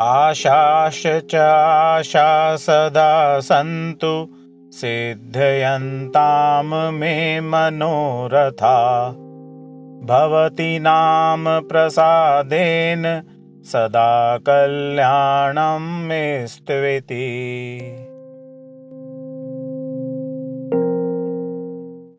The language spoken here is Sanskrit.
आशाश्चा सदा सन्तु सिद्धयन्तां मे मनोरथा। भवति नाम प्रसादेन सदा कल्याणं मे स्त्विति